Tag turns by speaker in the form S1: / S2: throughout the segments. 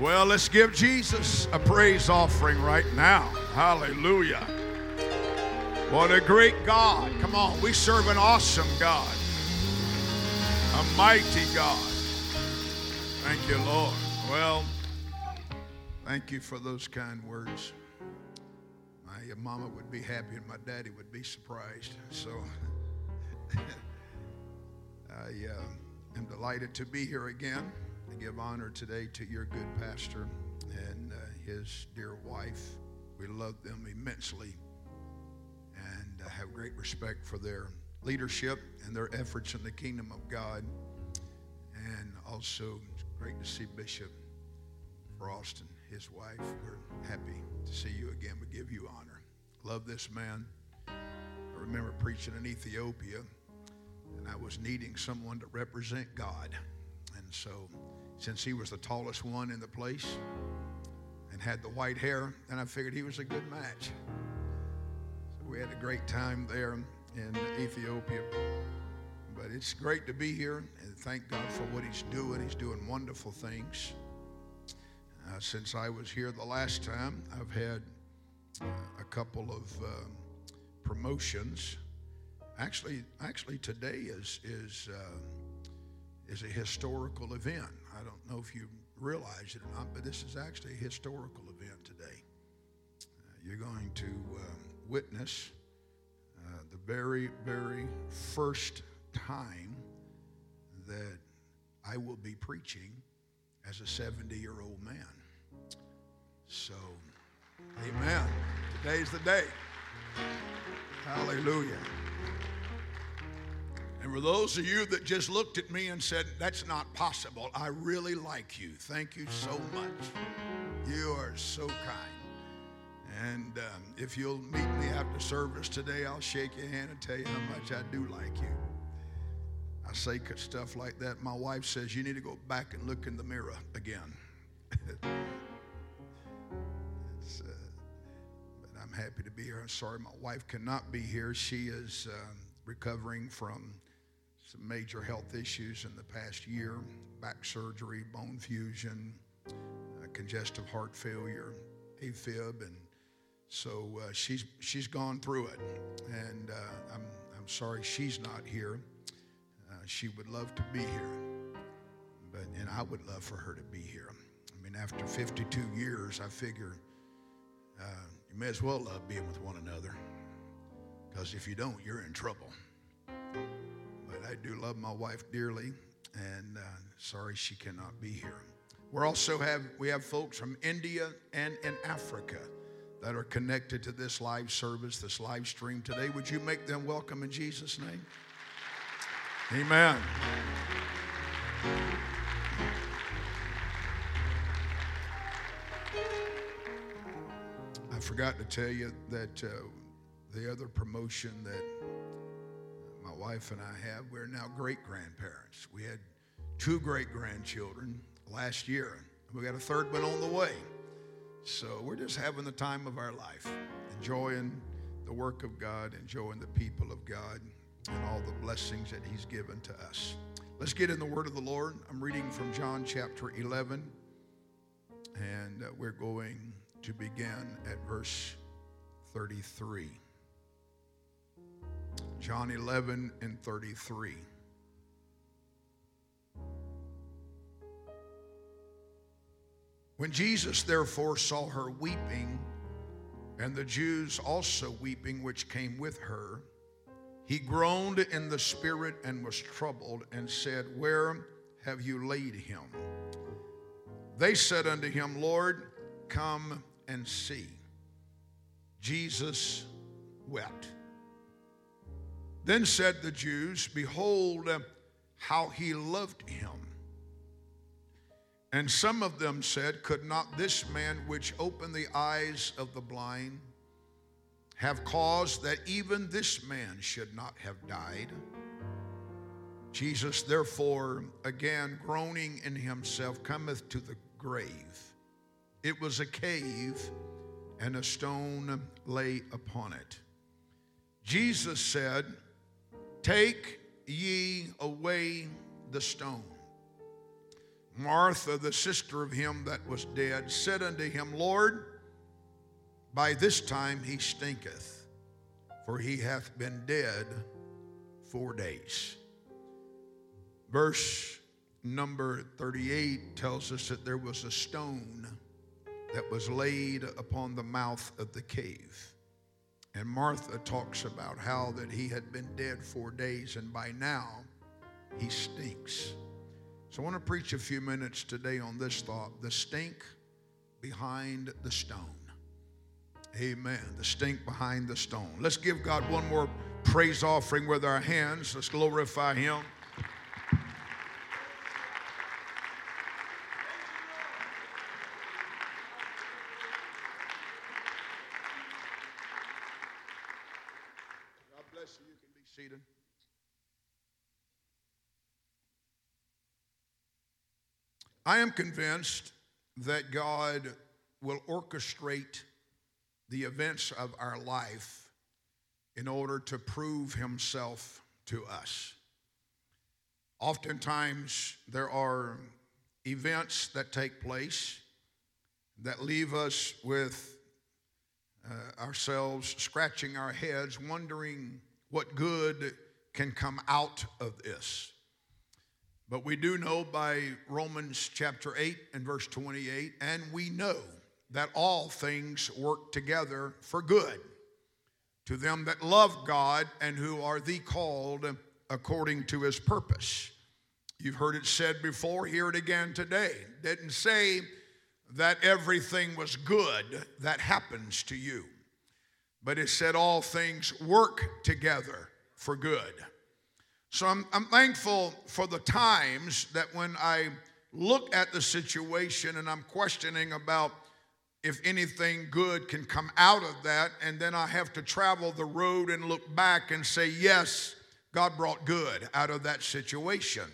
S1: Well, let's give Jesus a praise offering right now. Hallelujah. What a great God. Come on, we serve an awesome God, a mighty God. Thank you, Lord. Well, thank you for those kind words. My mama would be happy and my daddy would be surprised. So I uh, am delighted to be here again give honor today to your good pastor and uh, his dear wife. We love them immensely and uh, have great respect for their leadership and their efforts in the kingdom of God. And also, great to see Bishop Frost and his wife. We're happy to see you again. We give you honor. Love this man. I remember preaching in Ethiopia, and I was needing someone to represent God. And so since he was the tallest one in the place and had the white hair, and I figured he was a good match. So we had a great time there in Ethiopia. But it's great to be here and thank God for what he's doing. He's doing wonderful things. Uh, since I was here the last time, I've had uh, a couple of uh, promotions. Actually, actually today is is uh, is a historical event. I don't know if you realize it or not, but this is actually a historical event today. Uh, you're going to um, witness uh, the very, very first time that I will be preaching as a 70 year old man. So, amen. Today's the day. Hallelujah. And for those of you that just looked at me and said, That's not possible, I really like you. Thank you so much. You are so kind. And um, if you'll meet me after service today, I'll shake your hand and tell you how much I do like you. I say stuff like that. My wife says, You need to go back and look in the mirror again. uh, but I'm happy to be here. I'm sorry my wife cannot be here. She is um, recovering from some major health issues in the past year back surgery, bone fusion, uh, congestive heart failure, AFib, and so uh, she's she's gone through it, and uh, I'm I'm sorry she's not here. Uh, she would love to be here, but and I would love for her to be here. I mean, after 52 years, I figure uh, you may as well love being with one another, because if you don't, you're in trouble. I do love my wife dearly, and uh, sorry she cannot be here. We also have we have folks from India and in Africa that are connected to this live service, this live stream today. Would you make them welcome in Jesus' name? Amen. I forgot to tell you that uh, the other promotion that wife and I have, we're now great grandparents. We had two great grandchildren last year. We got a third one on the way. So we're just having the time of our life, enjoying the work of God, enjoying the people of God, and all the blessings that He's given to us. Let's get in the Word of the Lord. I'm reading from John chapter 11, and uh, we're going to begin at verse 33. John 11 and 33. When Jesus therefore saw her weeping, and the Jews also weeping which came with her, he groaned in the spirit and was troubled, and said, Where have you laid him? They said unto him, Lord, come and see. Jesus wept. Then said the Jews, Behold, uh, how he loved him. And some of them said, Could not this man which opened the eyes of the blind have caused that even this man should not have died? Jesus, therefore, again groaning in himself, cometh to the grave. It was a cave, and a stone lay upon it. Jesus said, Take ye away the stone. Martha, the sister of him that was dead, said unto him, Lord, by this time he stinketh, for he hath been dead four days. Verse number 38 tells us that there was a stone that was laid upon the mouth of the cave. And Martha talks about how that he had been dead four days and by now he stinks. So I want to preach a few minutes today on this thought the stink behind the stone. Amen. The stink behind the stone. Let's give God one more praise offering with our hands. Let's glorify Him. God bless you. You can be seated. I am convinced that God will orchestrate the events of our life in order to prove himself to us. Oftentimes, there are events that take place that leave us with uh, ourselves scratching our heads, wondering what good can come out of this. But we do know by Romans chapter 8 and verse 28, and we know that all things work together for good to them that love God and who are the called according to his purpose. You've heard it said before, hear it again today. Didn't say that everything was good that happens to you, but it said all things work together for good. So I'm, I'm thankful for the times that when I look at the situation and I'm questioning about if anything good can come out of that, and then I have to travel the road and look back and say, yes, God brought good out of that situation.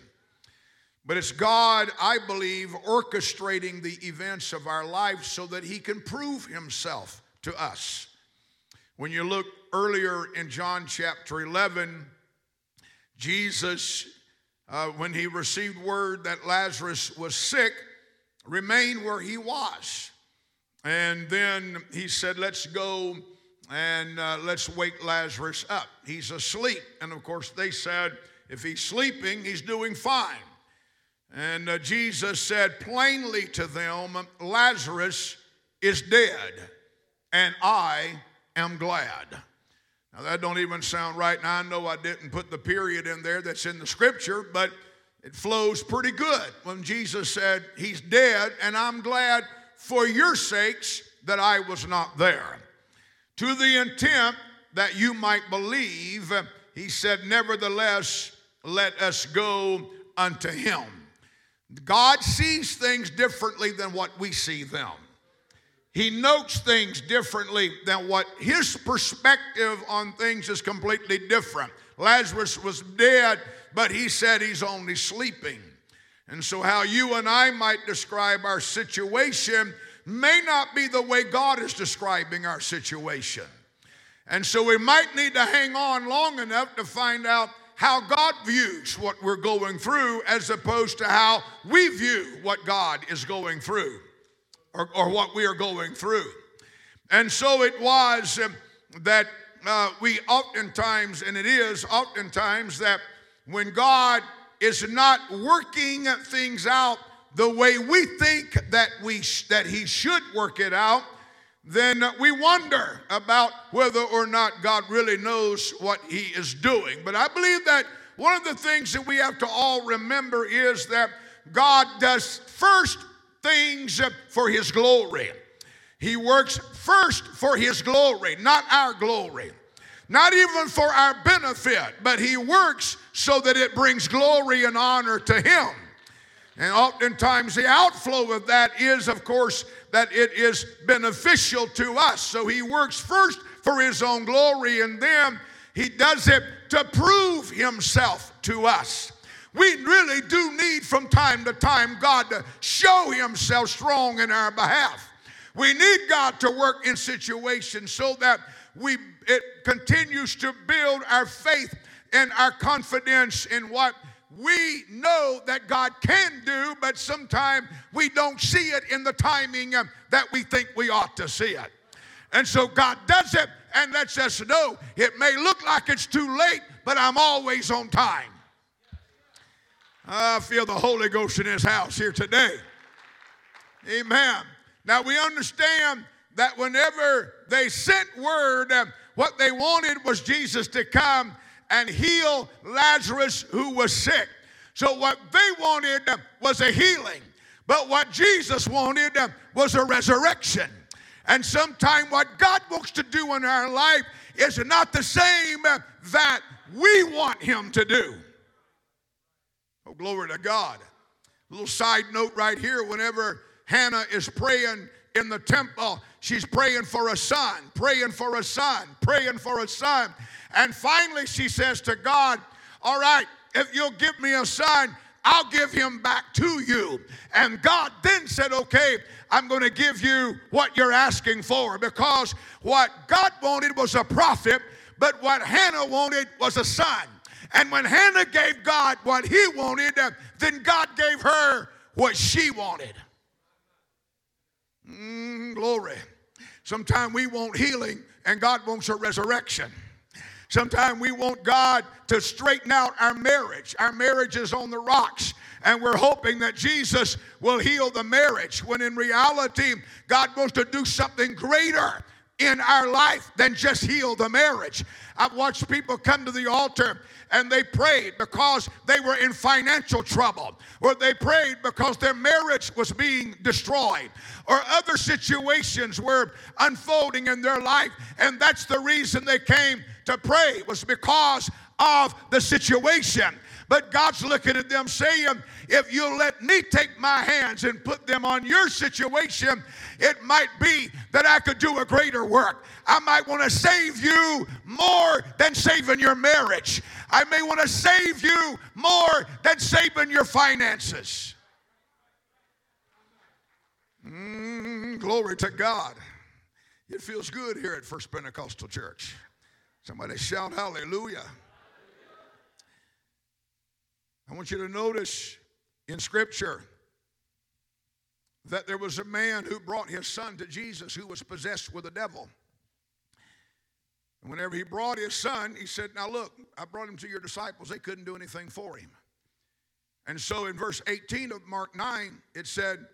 S1: But it's God, I believe, orchestrating the events of our life so that He can prove Himself to us. When you look earlier in John chapter 11, Jesus, uh, when he received word that Lazarus was sick, remained where he was. And then he said, Let's go and uh, let's wake Lazarus up. He's asleep. And of course, they said, If he's sleeping, he's doing fine. And uh, Jesus said plainly to them, Lazarus is dead, and I am glad. Now, that don't even sound right. Now, I know I didn't put the period in there that's in the scripture, but it flows pretty good when Jesus said, He's dead, and I'm glad for your sakes that I was not there. To the intent that you might believe, he said, Nevertheless, let us go unto him. God sees things differently than what we see them. He notes things differently than what his perspective on things is completely different. Lazarus was dead, but he said he's only sleeping. And so, how you and I might describe our situation may not be the way God is describing our situation. And so, we might need to hang on long enough to find out how God views what we're going through as opposed to how we view what God is going through or, or what we are going through. And so it was um, that uh, we oftentimes, and it is oftentimes, that when God is not working things out the way we think that we that he should work it out then we wonder about whether or not God really knows what he is doing but i believe that one of the things that we have to all remember is that God does first things for his glory he works first for his glory not our glory not even for our benefit, but He works so that it brings glory and honor to Him. And oftentimes, the outflow of that is, of course, that it is beneficial to us. So He works first for His own glory, and then He does it to prove Himself to us. We really do need from time to time God to show Himself strong in our behalf. We need God to work in situations so that we it continues to build our faith and our confidence in what we know that God can do, but sometimes we don't see it in the timing um, that we think we ought to see it. And so God does it and lets us know it may look like it's too late, but I'm always on time. I feel the Holy Ghost in this house here today. Amen. Now we understand that whenever they sent word, uh, what they wanted was Jesus to come and heal Lazarus who was sick. So, what they wanted uh, was a healing, but what Jesus wanted uh, was a resurrection. And sometimes what God wants to do in our life is not the same uh, that we want Him to do. Glory to God. A little side note right here whenever Hannah is praying in the temple, she's praying for a son, praying for a son, praying for a son. And finally, she says to God, All right, if you'll give me a son, I'll give him back to you. And God then said, Okay, I'm going to give you what you're asking for because what God wanted was a prophet, but what Hannah wanted was a son. And when Hannah gave God what he wanted, then God gave her what she wanted. Mm, glory. Sometimes we want healing and God wants a resurrection. Sometimes we want God to straighten out our marriage. Our marriage is on the rocks, and we're hoping that Jesus will heal the marriage, when in reality, God wants to do something greater in our life than just heal the marriage. I've watched people come to the altar and they prayed because they were in financial trouble, or they prayed because their marriage was being destroyed, or other situations were unfolding in their life, and that's the reason they came to pray was because of the situation. But God's looking at them saying, if you let me take my hands and put them on your situation, it might be that I could do a greater work. I might want to save you more than saving your marriage. I may want to save you more than saving your finances. Mm, glory to God. It feels good here at First Pentecostal Church. Somebody shout hallelujah. I want you to notice in Scripture that there was a man who brought his son to Jesus who was possessed with a devil. And whenever he brought his son, he said, Now look, I brought him to your disciples. They couldn't do anything for him. And so in verse 18 of Mark 9, it said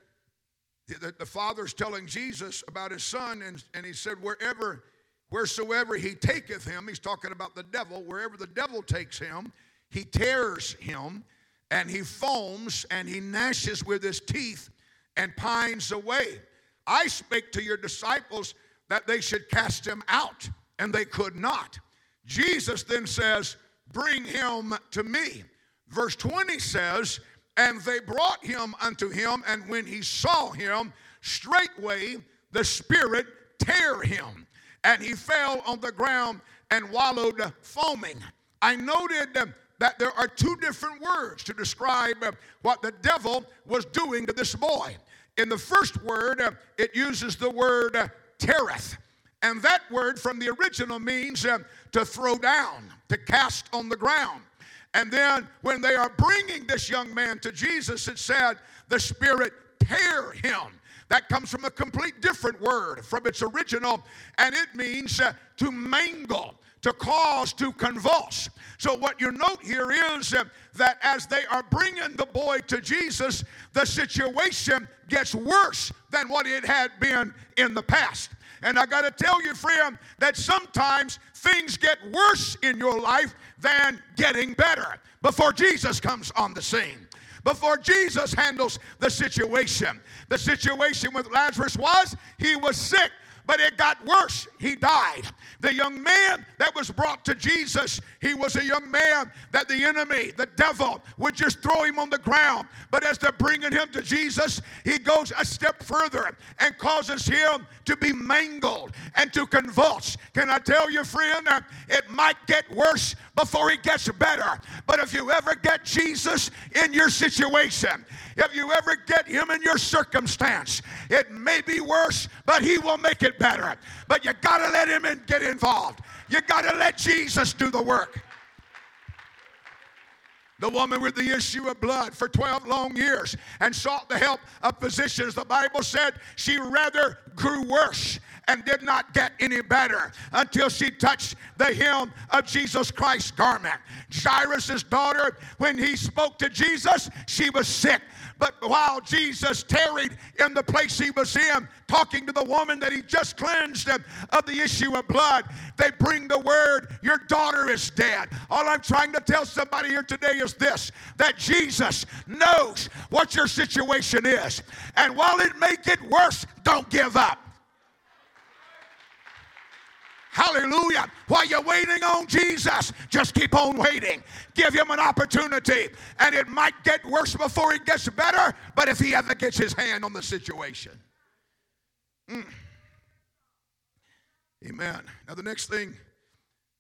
S1: that the father's telling Jesus about his son, and, and he said, Wherever Wheresoever he taketh him, he's talking about the devil, wherever the devil takes him, he tears him and he foams and he gnashes with his teeth and pines away. I spake to your disciples that they should cast him out, and they could not. Jesus then says, Bring him to me. Verse 20 says, And they brought him unto him, and when he saw him, straightway the Spirit tear him and he fell on the ground and wallowed foaming. I noted that there are two different words to describe uh, what the devil was doing to this boy. In the first word, uh, it uses the word uh, teareth. And that word from the original means to throw down, to cast on the ground. And then when they are bringing this young man to Jesus, it said, the Spirit tear him. That comes from a complete different word from its original, and it means uh, to mangle, to cause, to convulse. So, what you note here is uh, that as they are bringing the boy to Jesus, the situation gets worse than what it had been in the past. And I got to tell you, friend, that sometimes things get worse in your life than getting better before Jesus comes on the scene before Jesus handles the situation. The situation with Lazarus was he was sick but it got worse. He died. The young man that was brought to Jesus, he was a young man that the enemy, the devil, would just throw him on the ground. But as they're bringing him to Jesus, he goes a step further and causes him to be mangled and to convulse. Can I tell you, friend, it might get worse before it gets better. But if you ever get Jesus in your situation, if you ever get him in your circumstance, it may be worse, but he will make it better. But you got to let him in, get involved. You got to let Jesus do the work. the woman with the issue of blood for 12 long years and sought the help of physicians. The Bible said she rather grew worse and did not get any better until she touched the hem of Jesus Christ's garment. Jairus' daughter, when he spoke to Jesus, she was sick. But while Jesus tarried in the place he was in, talking to the woman that he just cleansed of the issue of blood, they bring the word, Your daughter is dead. All I'm trying to tell somebody here today is this that Jesus knows what your situation is. And while it may get worse, don't give up. Hallelujah. While you're waiting on Jesus, just keep on waiting. Give him an opportunity. And it might get worse before it gets better, but if he ever gets his hand on the situation. Mm. Amen. Now, the next thing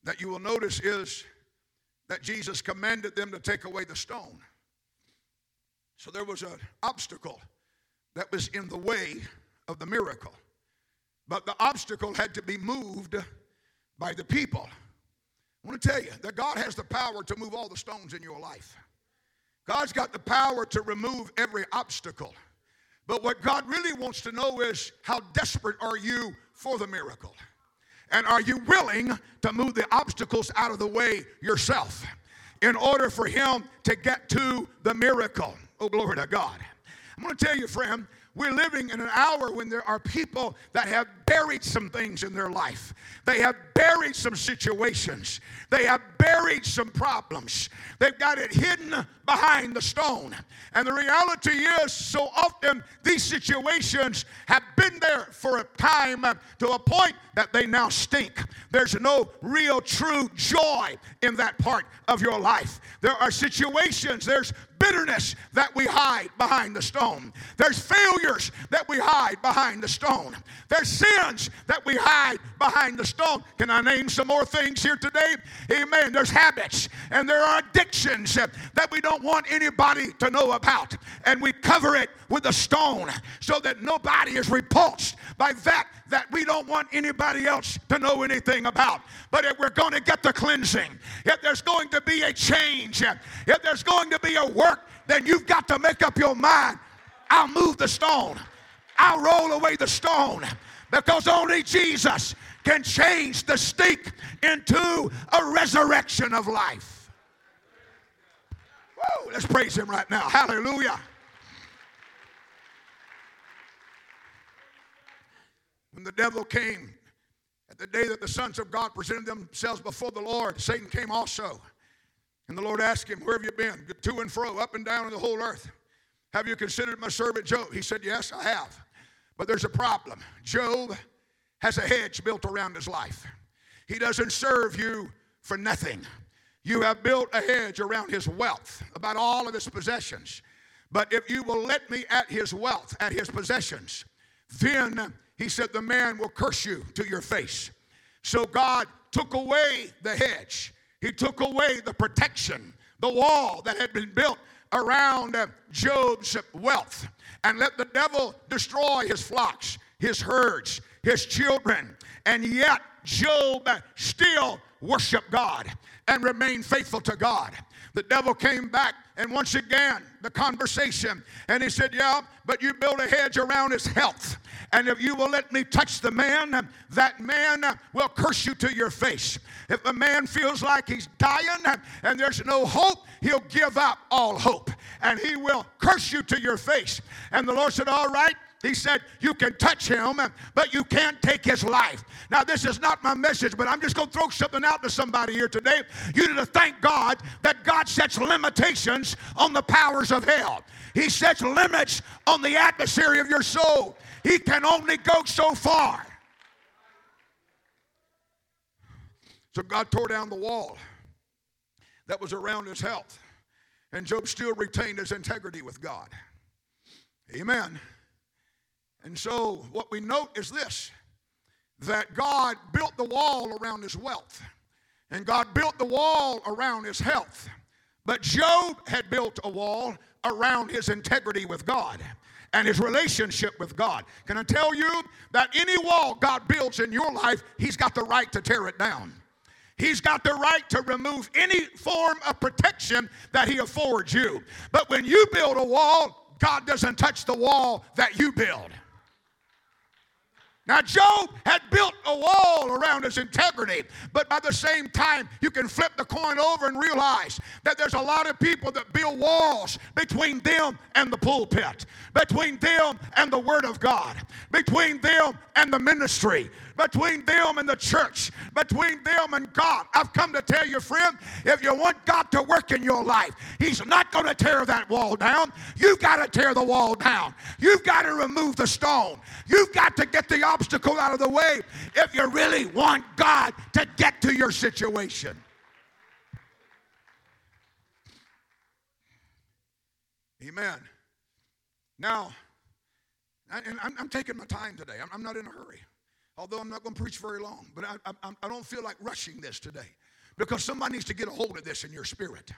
S1: that you will notice is that Jesus commanded them to take away the stone. So there was an obstacle that was in the way of the miracle. But the obstacle had to be moved by the people. I want to tell you that God has the power to move all the stones in your life. God's got the power to remove every obstacle. But what God really wants to know is how desperate are you for the miracle? And are you willing to move the obstacles out of the way yourself in order for Him to get to the miracle? Oh, glory to God. I'm going to tell you, friend, we're living in an hour when there are people that have buried some things in their life. They have buried some situations. They have buried some problems. They've got it hidden behind the stone. And the reality is, so often these situations have been there for a time to a point that they now stink. There's no real true joy in that part of your life. There are situations, there's bitterness that we hide behind the stone. There's failures that we hide behind the stone. There's sins that we hide behind the stone. Can I name some more things here today? Amen. There's habits and there are addictions that we don't want anybody to know about. And we cover it with a stone so that nobody is repulsed by that that we don't want anybody else to know anything about. But if we're going to get the cleansing, if there's going to be a change, if there's going to be a work, then you've got to make up your mind. I'll move the stone. I'll roll away the stone because only Jesus can change the stink into a resurrection of life. Woo, let's praise him right now. Hallelujah. When the devil came at the day that the sons of God presented themselves before the Lord, Satan came also. And the Lord asked him, Where have you been? To and fro, up and down in the whole earth. Have you considered my servant Job? He said, Yes, I have. But there's a problem. Job has a hedge built around his life. He doesn't serve you for nothing. You have built a hedge around his wealth, about all of his possessions. But if you will let me at his wealth, at his possessions, then he said, the man will curse you to your face. So God took away the hedge, he took away the protection, the wall that had been built around Job's wealth, and let the devil destroy his flocks, his herds, his children. And yet, Job still worshiped God and remained faithful to God. The devil came back and once again the conversation and he said, Yeah, but you build a hedge around his health. And if you will let me touch the man, that man will curse you to your face. If a man feels like he's dying and there's no hope, he'll give up all hope and he will curse you to your face. And the Lord said, All right. He said, You can touch him, but you can't take his life. Now, this is not my message, but I'm just going to throw something out to somebody here today. You need to thank God that God sets limitations on the powers of hell. He sets limits on the adversary of your soul. He can only go so far. So God tore down the wall that was around his health. And Job still retained his integrity with God. Amen. And so what we note is this that God built the wall around his wealth, and God built the wall around his health. But Job had built a wall around his integrity with God and his relationship with God. Can I tell you that any wall God builds in your life, he's got the right to tear it down? He's got the right to remove any form of protection that he affords you. But when you build a wall, God doesn't touch the wall that you build. Now, Job had built a wall around his integrity, but by the same time, you can flip the coin over and realize that there's a lot of people that build walls between them and the pulpit, between them and the Word of God, between them and the ministry, between them and the church, between them and God. I've come to tell you, friend, if you want God to work in your life, He's not going to tear that wall down. You've got to tear the wall down. You've got to remove the stone. You've got to get the obstacle out of the way if you really want God to get to your situation. Amen. Now, I'm, I'm taking my time today. I'm, I'm, not in a hurry, although I'm not going to preach very long. But I, I, I don't feel like rushing this today because somebody needs to get a hold of this in your spirit.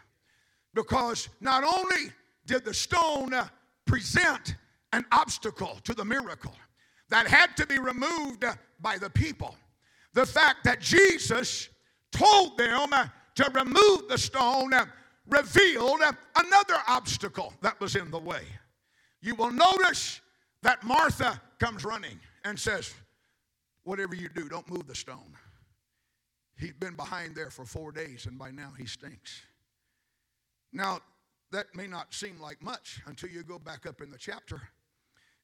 S1: Because not only did the stone uh, present an obstacle to the miracle, that had to be removed uh, by the people. The fact that Jesus told them uh, to remove the stone uh, revealed another obstacle that was in the way. You will notice that Martha comes running and says, Whatever you do, don't move the stone. He's been behind there for four days, and by now he stinks. Now, that may not seem like much until you go back up in the chapter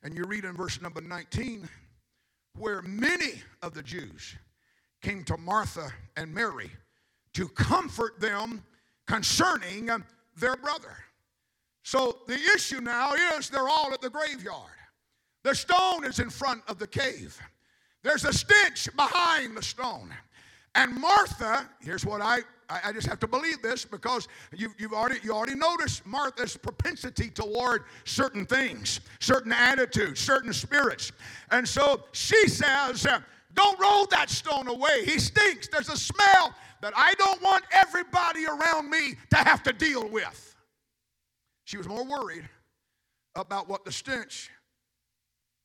S1: and you read in verse number 19 where many of the Jews came to Martha and Mary to comfort them concerning their brother. So the issue now is they're all at the graveyard. The stone is in front of the cave. There's a stench behind the stone. And Martha, here's what I, I just have to believe this because you've, you've already, you already noticed Martha's propensity toward certain things, certain attitudes, certain spirits. And so she says, uh, Don't roll that stone away. He stinks. There's a smell that I don't want everybody around me to have to deal with. She was more worried about what the stench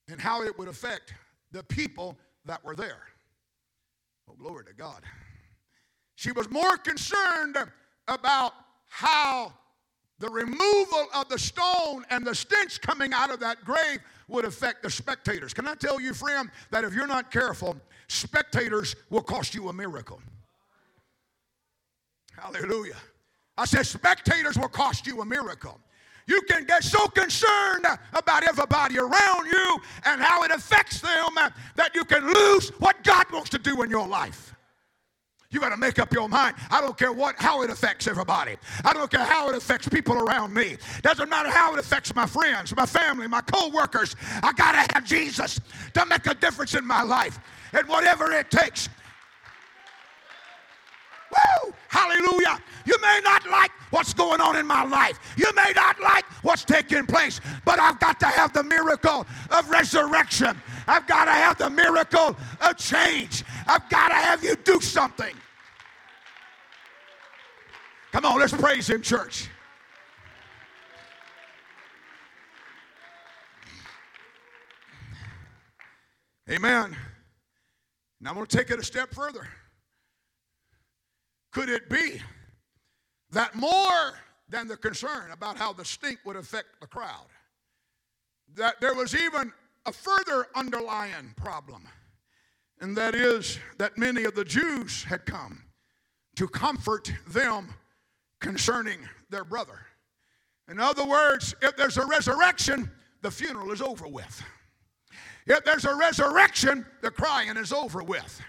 S1: and how it would affect the people that were there. Oh, glory to God. She was more concerned about how the removal of the stone and the stench coming out of that grave would affect the spectators. Can I tell you, friend, that if you're not careful, spectators will cost you a miracle. Hallelujah. I said, spectators will cost you a miracle. You can get so concerned about everybody around you and how it affects them that you can lose what God wants to do in your life. You got to make up your mind. I don't care what how it affects everybody. I don't care how it affects people around me. Doesn't matter how it affects my friends, my family, my co-workers. I got to have Jesus to make a difference in my life. And whatever it takes, Woo! Hallelujah. You may not like what's going on in my life. You may not like what's taking place, but I've got to have the miracle of resurrection. I've got to have the miracle of change. I've got to have you do something. Come on, let's praise Him, church. Amen. Now I'm going to take it a step further. Could it be that more than the concern about how the stink would affect the crowd, that there was even a further underlying problem, and that is that many of the Jews had come to comfort them concerning their brother. In other words, if there's a resurrection, the funeral is over with. If there's a resurrection, the crying is over with.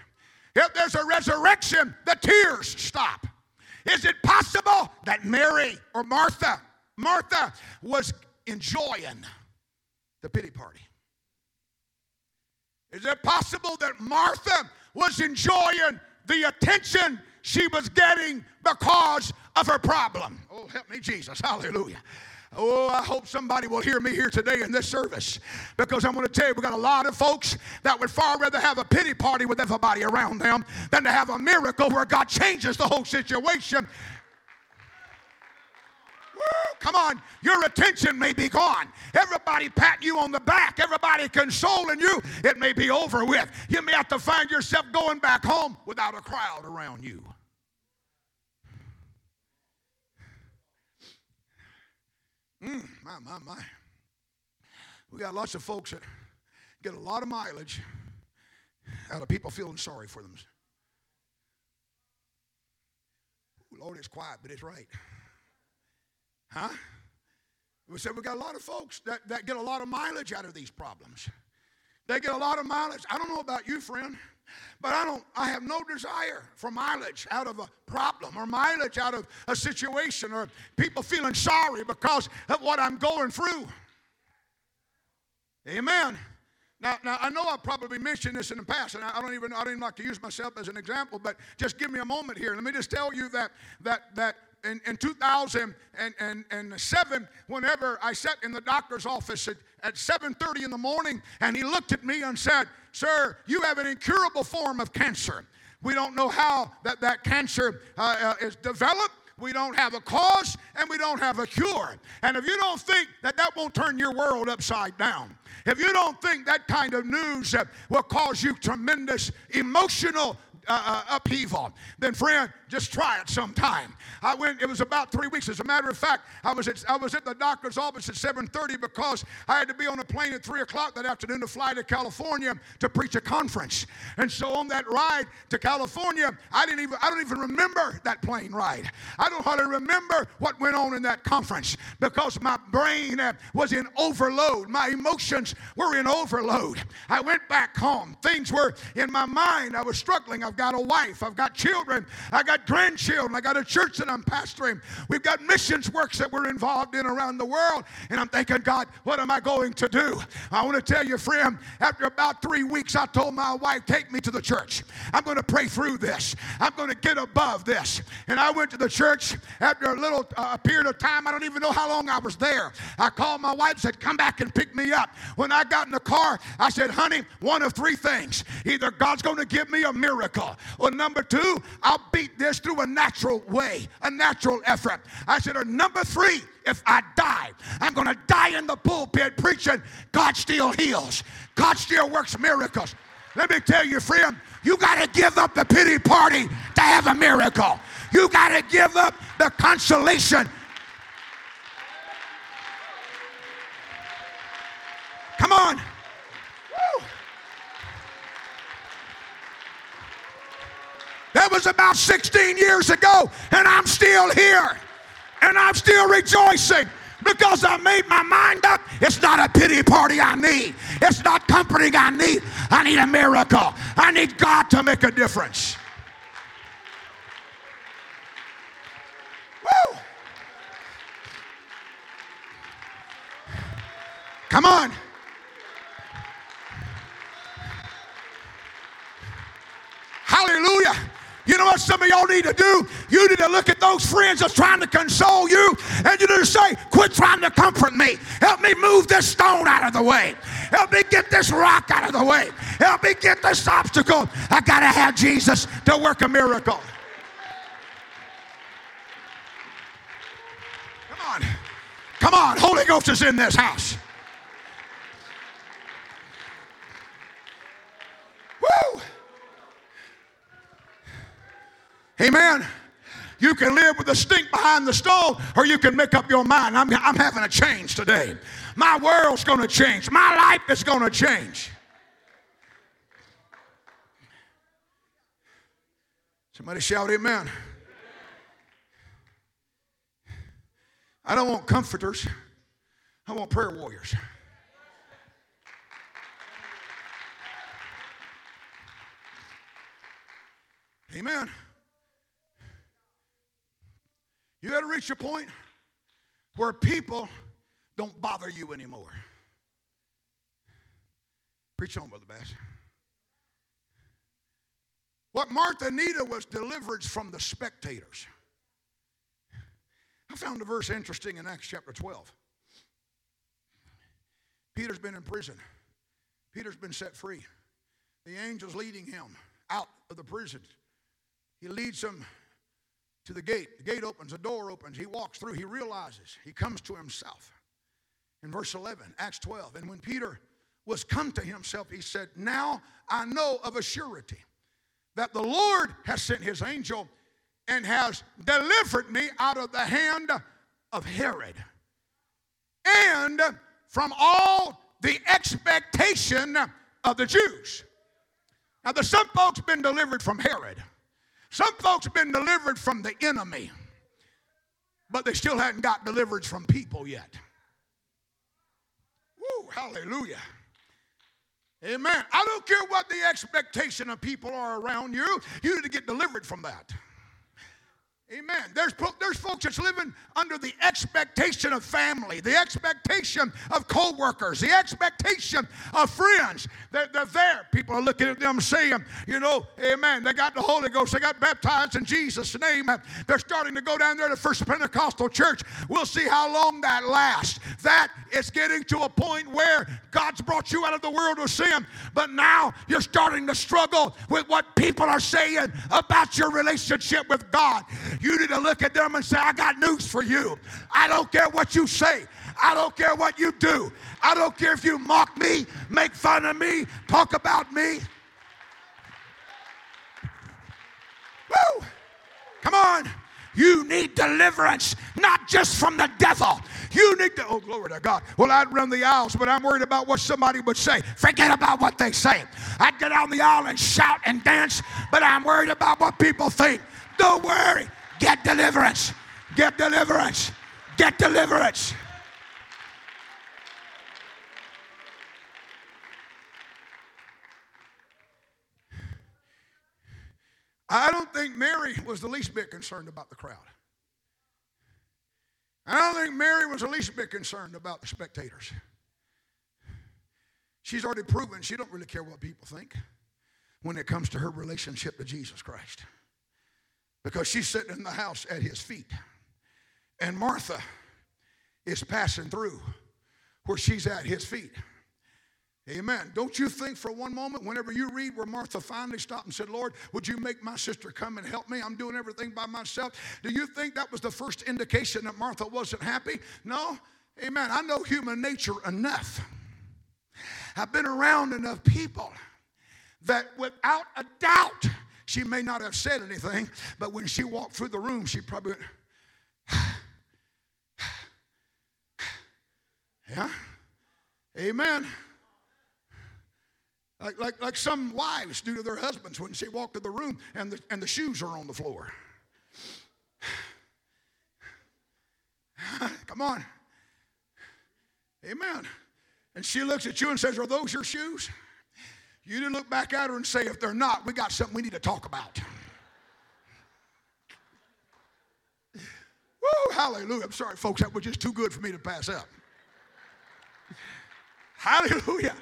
S1: If there's a resurrection, the tears stop. Is it possible that Mary or Martha, Martha was enjoying the pity party? Is it possible that Martha was enjoying the attention she was getting because of her problem? Oh, help me, Jesus. Hallelujah. Oh, I hope somebody will hear me here today in this service because I'm going to tell you, we've got a lot of folks that would far rather have a pity party with everybody around them than to have a miracle where God changes the whole situation. Come on, your attention may be gone. Everybody patting you on the back, everybody consoling you. It may be over with. You may have to find yourself going back home without a crowd around you. Mm, my, my, my. We got lots of folks that get a lot of mileage out of people feeling sorry for them. Lord, it's quiet, but it's right. Huh? We said we got a lot of folks that, that get a lot of mileage out of these problems. They get a lot of mileage. I don't know about you, friend, but I don't I have no desire for mileage out of a problem or mileage out of a situation or people feeling sorry because of what I'm going through. Amen. Now, now I know I've probably mentioned this in the past, and I don't even I don't even like to use myself as an example, but just give me a moment here. Let me just tell you that that that in, in 2007, whenever I sat in the doctor's office at, at 7:30 in the morning, and he looked at me and said, "Sir, you have an incurable form of cancer. We don't know how that that cancer uh, uh, is developed." we don't have a cause and we don't have a cure. And if you don't think that that won't turn your world upside down, if you don't think that kind of news uh, will cause you tremendous emotional uh, upheaval, then friend, just try it sometime. I went, it was about three weeks. As a matter of fact, I was at, I was at the doctor's office at 7.30 because I had to be on a plane at 3 o'clock that afternoon to fly to California to preach a conference. And so on that ride to California, I didn't even, I don't even remember that plane ride. I don't hardly remember what went on in that conference because my brain uh, was in overload. My emotions were in overload. I went back home. Things were in my mind. I was struggling. I've got a wife. I've got children. I got grandchildren. I got a church that I'm pastoring. We've got missions works that we're involved in around the world. And I'm thinking, God, what am I going to do? I want to tell you, friend, after about three weeks, I told my wife, take me to the church. I'm going to pray through this. I'm going to get above this. And I went to the church after a little uh, period of time. I don't even know how long I was there. I called my wife, and said, come back and pick me up. When I got in the car, I said, honey, one of three things. Either God's going to give me a miracle, or number two, I'll beat this through a natural way, a natural effort. I said, or number three, if I die, I'm going to die in the pulpit preaching God still heals, God still works miracles. Let me tell you, friend, you got to give up the pity party to have a miracle. You got to give up the consolation. Come on. That was about 16 years ago, and I'm still here. And I'm still rejoicing because I made my mind up. It's not a pity party I need. It's not comforting I need. I need a miracle. I need God to make a difference. Woo! Come on. Hallelujah. You know what some of y'all need to do? You need to look at those friends that's trying to console you and you need to say, quit trying to comfort me. Help me move this stone out of the way. Help me get this rock out of the way. Help me get this obstacle. I got to have Jesus to work a miracle. Come on. Come on. Holy Ghost is in this house. Woo! Amen. You can live with the stink behind the stove, or you can make up your mind. I'm, I'm having a change today. My world's going to change. My life is going to change. Somebody shout, Amen. I don't want comforters, I want prayer warriors. Amen. You got to reach a point where people don't bother you anymore. Preach on, Brother Bass. What Martha needed was deliverance from the spectators. I found the verse interesting in Acts chapter 12. Peter's been in prison. Peter's been set free. The angel's leading him out of the prison. He leads him to the gate. The gate opens, the door opens. He walks through. He realizes he comes to himself. In verse 11, Acts 12. And when Peter was come to himself, he said, Now I know of a surety that the Lord has sent his angel and has delivered me out of the hand of Herod and from all the expectation of the Jews. Now, there's some folks been delivered from Herod. Some folks have been delivered from the enemy, but they still hadn't got deliverance from people yet. Woo, hallelujah. Amen. I don't care what the expectation of people are around you, you need to get delivered from that. Amen. There's, there's folks that's living under the expectation of family, the expectation of co-workers, the expectation of friends. They're, they're there. People are looking at them saying, you know, amen, they got the Holy Ghost, they got baptized in Jesus' name. They're starting to go down there to First Pentecostal Church. We'll see how long that lasts. That is getting to a point where God's brought you out of the world of sin, but now you're starting to struggle with what people are saying about your relationship with God. You need to look at them and say, I got news for you. I don't care what you say. I don't care what you do. I don't care if you mock me, make fun of me, talk about me. Woo! Come on. You need deliverance, not just from the devil. You need to, oh, glory to God. Well, I'd run the aisles, but I'm worried about what somebody would say. Forget about what they say. I'd get down the aisle and shout and dance, but I'm worried about what people think. Don't worry. Get deliverance. Get deliverance. Get deliverance. I don't think Mary was the least bit concerned about the crowd. I don't think Mary was the least bit concerned about the spectators. She's already proven she don't really care what people think when it comes to her relationship to Jesus Christ because she's sitting in the house at his feet. And Martha is passing through where she's at his feet. Amen. Don't you think for one moment, whenever you read where Martha finally stopped and said, Lord, would you make my sister come and help me? I'm doing everything by myself. Do you think that was the first indication that Martha wasn't happy? No. Amen. I know human nature enough. I've been around enough people that without a doubt, she may not have said anything, but when she walked through the room, she probably went, yeah. Amen. Like, like, like some wives do to their husbands when she walked to the room and the, and the shoes are on the floor. Come on. Amen. And she looks at you and says, Are those your shoes? You didn't look back at her and say, if they're not, we got something we need to talk about. Woo, hallelujah. I'm sorry, folks, that was just too good for me to pass up. Hallelujah.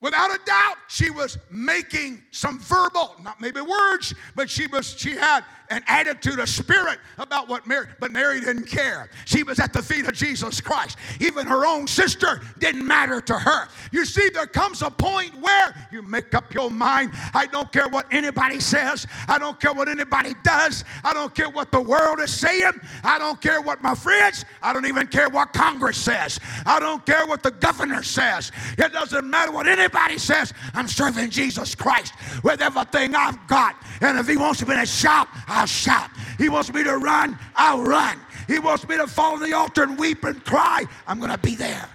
S1: Without a doubt, she was making some verbal, not maybe words, but she was she had an attitude, a spirit about what Mary, but Mary didn't care. She was at the feet of Jesus Christ. Even her own sister didn't matter to her. You see, there comes a point where you make up your mind. I don't care what anybody says. I don't care what anybody does. I don't care what the world is saying. I don't care what my friends, I don't even care what Congress says. I don't care what the governor says. It doesn't matter what anybody says. I'm serving Jesus Christ with everything I've got. And if he wants me to shout, I'll shout. He wants me to run, I'll run. He wants me to fall on the altar and weep and cry. I'm going to be there.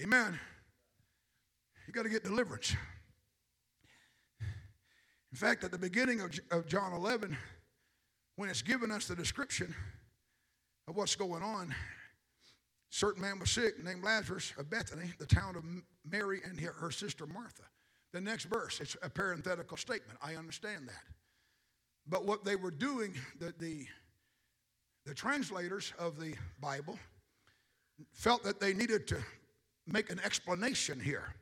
S1: Amen. You got to get deliverance. In fact, at the beginning of, of John 11, when it's given us the description of what's going on, certain man was sick named Lazarus of Bethany, the town of Mary and her sister Martha. The next verse, it's a parenthetical statement. I understand that. But what they were doing, the, the, the translators of the Bible felt that they needed to make an explanation here.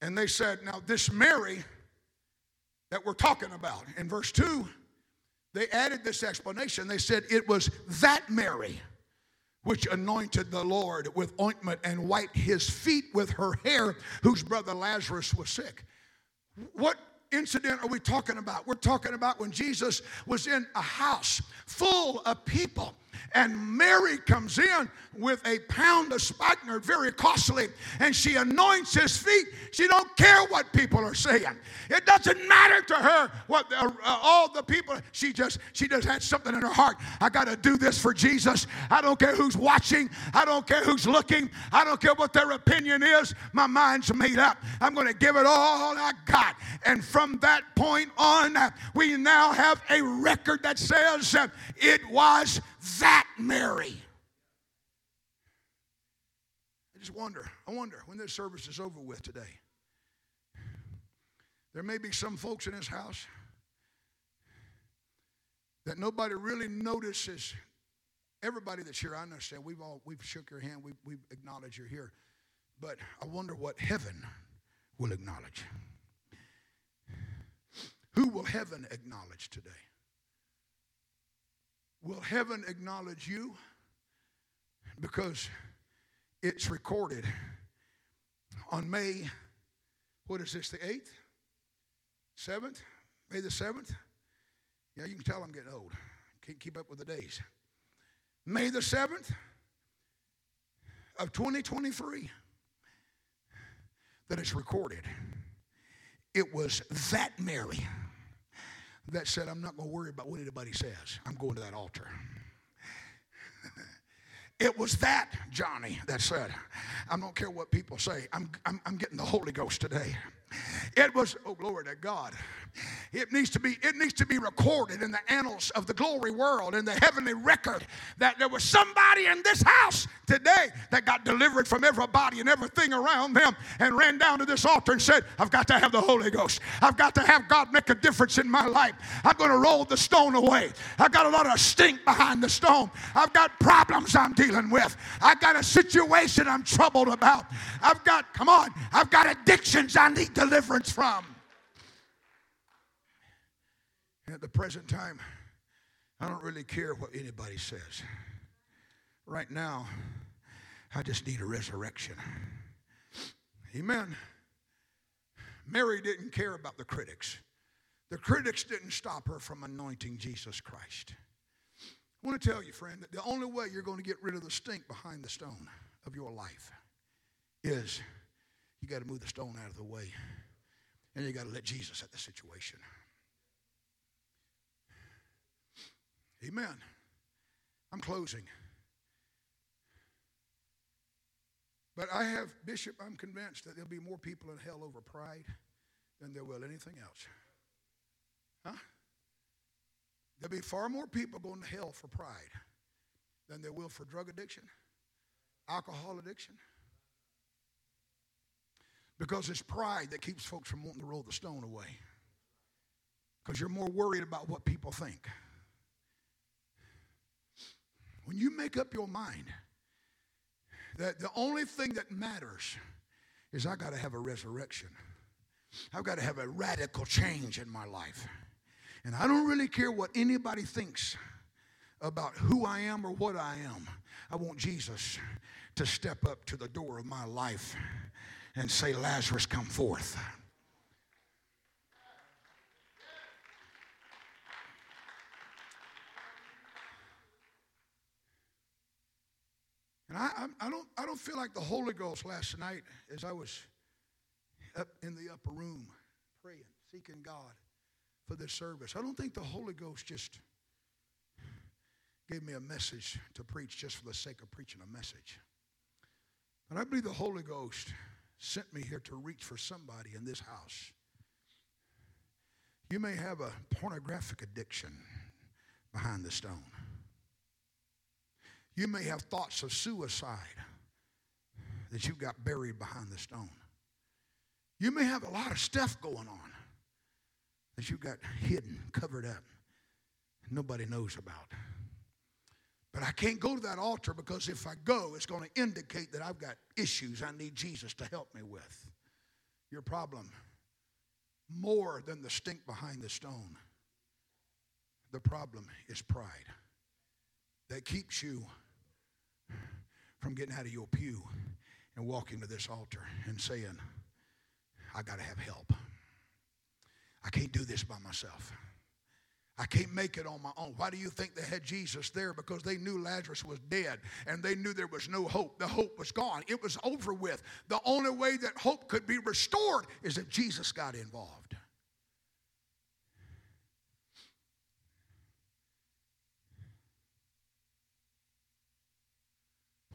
S1: And they said, now, this Mary that we're talking about in verse 2, they added this explanation. They said it was that Mary which anointed the Lord with ointment and wiped his feet with her hair, whose brother Lazarus was sick. What incident are we talking about? We're talking about when Jesus was in a house full of people And Mary comes in with a pound of spikenard, very costly, and she anoints his feet. She don't care what people are saying. It doesn't matter to her what uh, all the people. She just she just had something in her heart. I got to do this for Jesus. I don't care who's watching. I don't care who's looking. I don't care what their opinion is. My mind's made up. I'm going to give it all I got. And from that point on, we now have a record that says it was that Mary. I just wonder, I wonder when this service is over with today. There may be some folks in this house that nobody really notices. Everybody that's here, I understand. We've all we've shook your hand. We've, we've acknowledged you're here. But I wonder what heaven will acknowledge. Who will heaven acknowledge today? Will heaven acknowledge you? Because it's recorded on May, what is this, the 8th? 7th? May the 7th? Yeah, you can tell I'm getting old. Can't keep up with the days. May the 7th of 2023 that it's recorded. It was that Mary that said, I'm not going to worry about what anybody says. I'm going to that altar. It was that Johnny that said, I don't care what people say, I'm, I'm, I'm getting the Holy Ghost today. It was, oh glory to God. It needs to be, it needs to be recorded in the annals of the glory world, in the heavenly record, that there was somebody in this house today that got delivered from everybody and everything around them and ran down to this altar and said, I've got to have the Holy Ghost. I've got to have God make a difference in my life. I'm going to roll the stone away. I've got a lot of stink behind the stone. I've got problems I'm dealing with. I've got a situation I'm troubled about. I've got, come on, I've got addictions I need deliverance from. At the present time, I don't really care what anybody says. Right now, I just need a resurrection. Amen. Mary didn't care about the critics. The critics didn't stop her from anointing Jesus Christ. I want to tell you, friend, that the only way you're going to get rid of the stink behind the stone of your life is you got to move the stone out of the way and you got to let Jesus at the situation. Amen. I'm closing. But I have, Bishop, I'm convinced that there'll be more people in hell over pride than there will anything else. Huh? There'll be far more people going to hell for pride than there will for drug addiction, alcohol addiction. Because it's pride that keeps folks from wanting to roll the stone away. Because you're more worried about what people think. When you make up your mind that the only thing that matters is I got to have a resurrection, I've got to have a radical change in my life. And I don't really care what anybody thinks about who I am or what I am. I want Jesus to step up to the door of my life and say, Lazarus, come forth. And I, I, don't, I don't feel like the Holy Ghost last night as I was up in the upper room praying, seeking God for this service. I don't think the Holy Ghost just gave me a message to preach just for the sake of preaching a message. But I believe the Holy Ghost sent me here to reach for somebody in this house. You may have a pornographic addiction behind the stone. You may have thoughts of suicide that you've got buried behind the stone. You may have a lot of stuff going on that you've got hidden, covered up, nobody knows about. But I can't go to that altar because if I go, it's going to indicate that I've got issues I need Jesus to help me with. Your problem, more than the stink behind the stone, the problem is pride that keeps you from getting out of your pew and walking to this altar and saying, I got to have help. I can't do this by myself. I can't make it on my own. Why do you think they had Jesus there? Because they knew Lazarus was dead and they knew there was no hope. The hope was gone, it was over with. The only way that hope could be restored is if Jesus got involved.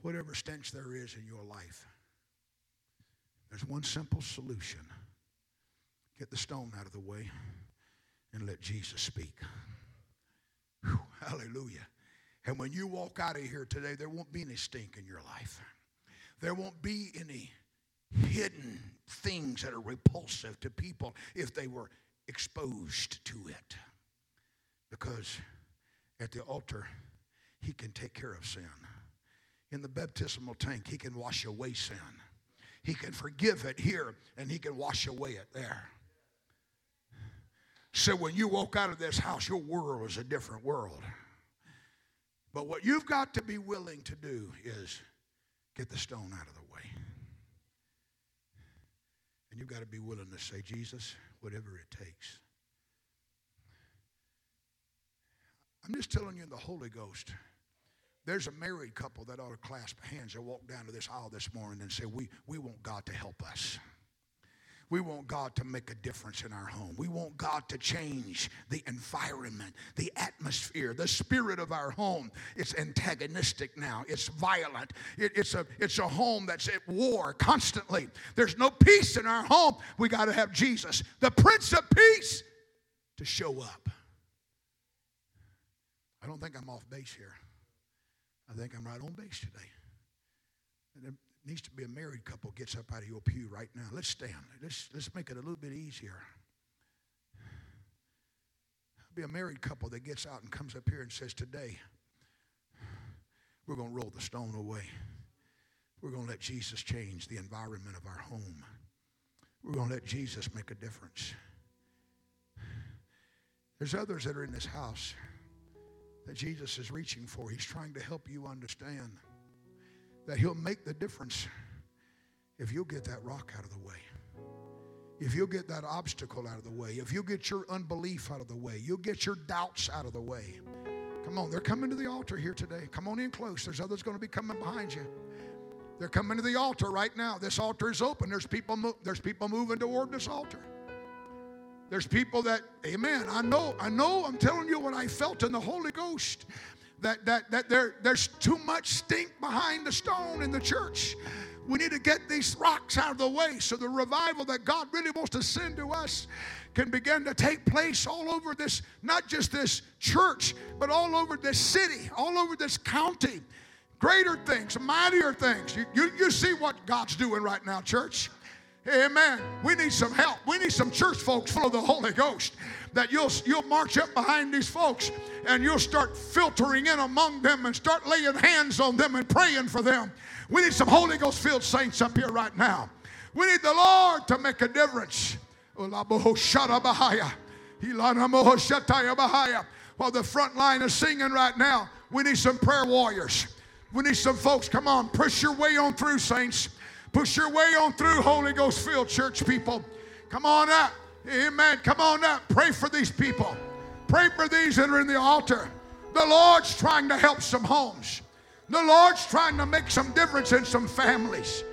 S1: Whatever stench there is in your life, there's one simple solution get the stone out of the way and let Jesus speak. Whew, hallelujah. And when you walk out of here today, there won't be any stink in your life. There won't be any hidden things that are repulsive to people if they were exposed to it. Because at the altar, He can take care of sin. In the baptismal tank, He can wash away sin. He can forgive it here, and He can wash away it there. So when you walk out of this house, your world is a different world. But what you've got to be willing to do is get the stone out of the way. And you've got to be willing to say, Jesus, whatever it takes. I'm just telling you in the Holy Ghost. There's a married couple that ought to clasp hands and walk down to this aisle this morning and say, We, we want God to help us. We want God to make a difference in our home. We want God to change the environment, the atmosphere, the spirit of our home. It's antagonistic now. It's violent. It, it's, a, it's a home that's at war constantly. There's no peace in our home. We got to have Jesus, the Prince of Peace, to show up. I don't think I'm off base here. I think I'm right on base today needs to be a married couple gets up out of your pew right now. Let's stand. Let's, let's make it a little bit easier. Be a married couple that gets out and comes up here and says, Today, we're going to roll the stone away. We're going to let Jesus change the environment of our home. We're going to let Jesus make a difference. There's others that are in this house that Jesus is reaching for. He's trying to help you understand that He'll make the difference if you'll get that rock out of the way. If you'll get that obstacle out of the way, if you'll get your unbelief out of the way, you'll get your doubts out of the way. Come on, they're coming to the altar here today. Come on in close. There's others going to be coming behind you. They're coming to the altar right now. This altar is open. There's people. Mo- there's people moving toward this altar. There's people that, Amen. I know. I know. I'm telling you what I felt in the Holy Ghost that, that, that there, there's too much stink behind the stone in the church. We need to get these rocks out of the way so the revival that God really wants to send to us can begin to take place all over this, not just this church, but all over this city, all over this county. Greater things, mightier things. You, you, you see what God's doing right now, church. Amen. We need some help. We need some church folks full of the Holy Ghost that you'll, you'll march up behind these folks and you'll start filtering in among them and start laying hands on them and praying for them. We need some Holy Ghost filled saints up here right now. We need the Lord to make a difference. While the front line is singing right now, we need some prayer warriors. We need some folks. Come on, push your way on through, saints. Push your way on through, Holy Ghost filled church people. Come on up. Amen. Come on up. Pray for these people. Pray for these that are in the altar. The Lord's trying to help some homes. The Lord's trying to make some difference in some families.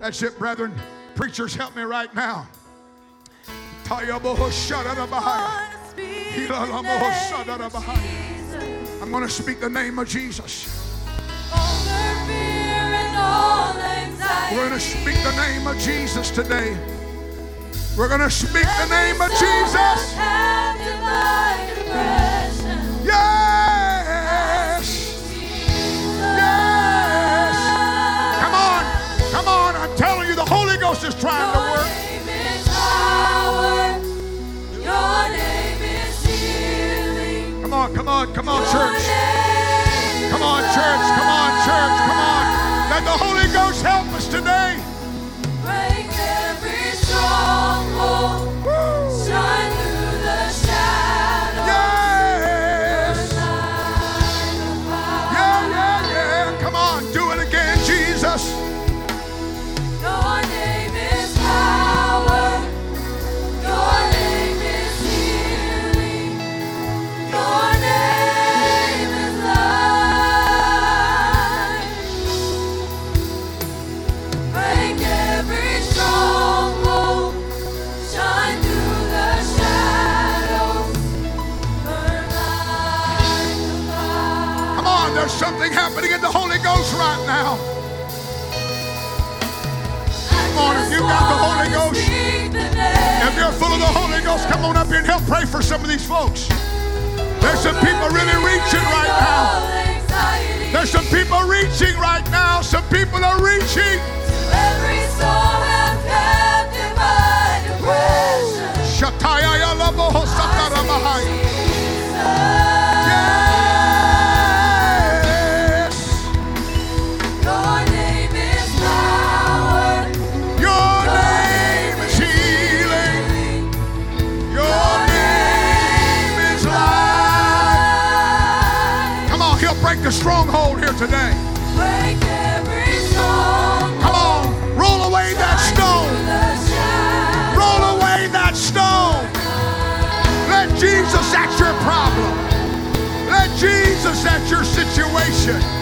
S1: That's it, brethren. Preachers, help me right now. I'm going to speak the name of Jesus. We're going to speak the name of Jesus today. We're going to speak the name of Jesus. Yes. Yes. Come on. Come on. I'm telling you, the Holy Ghost is trying to work. Come on, come on, come on, church. Come on, church. Come on, church. Come on. Let the Holy Ghost help us today. right now.
S2: Come
S1: on, if you've got the Holy Ghost, if you're full of the Holy Ghost, come on up here and help pray for some of these folks. There's some people really reaching right now. There's some people reaching right now. Some people are reaching. Shataya Labo Hosakara Mahaya. stronghold here today.
S2: Break every stronghold.
S1: Come on, roll away that stone. Roll away that stone. Let Jesus at your problem. Let Jesus at your situation.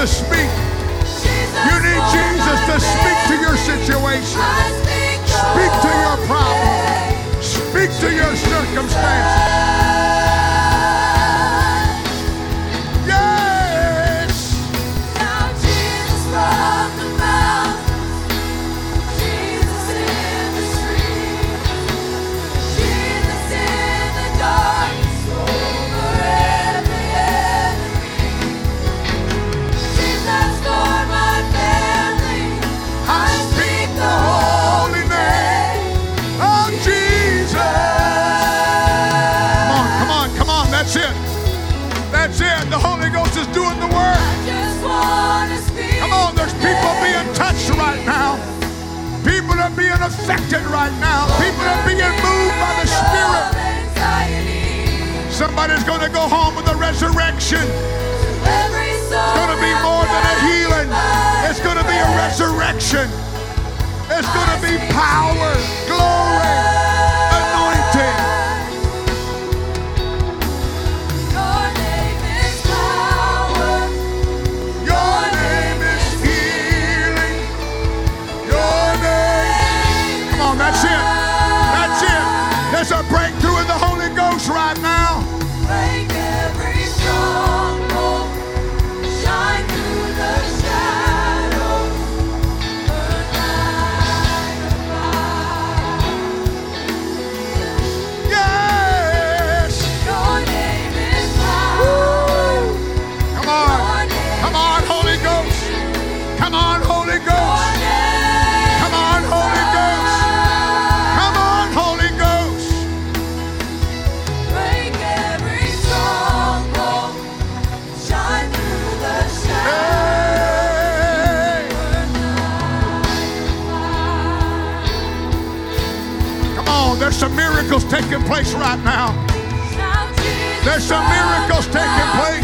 S1: to speak. You need Jesus to speak to your situation. Speak to your problem. Speak to your circumstance. Somebody's going to go home with a resurrection.
S2: It's
S1: going to be more than a healing, it's going to be a resurrection. It's going to be power, glory. place right now. There's some miracles taking place.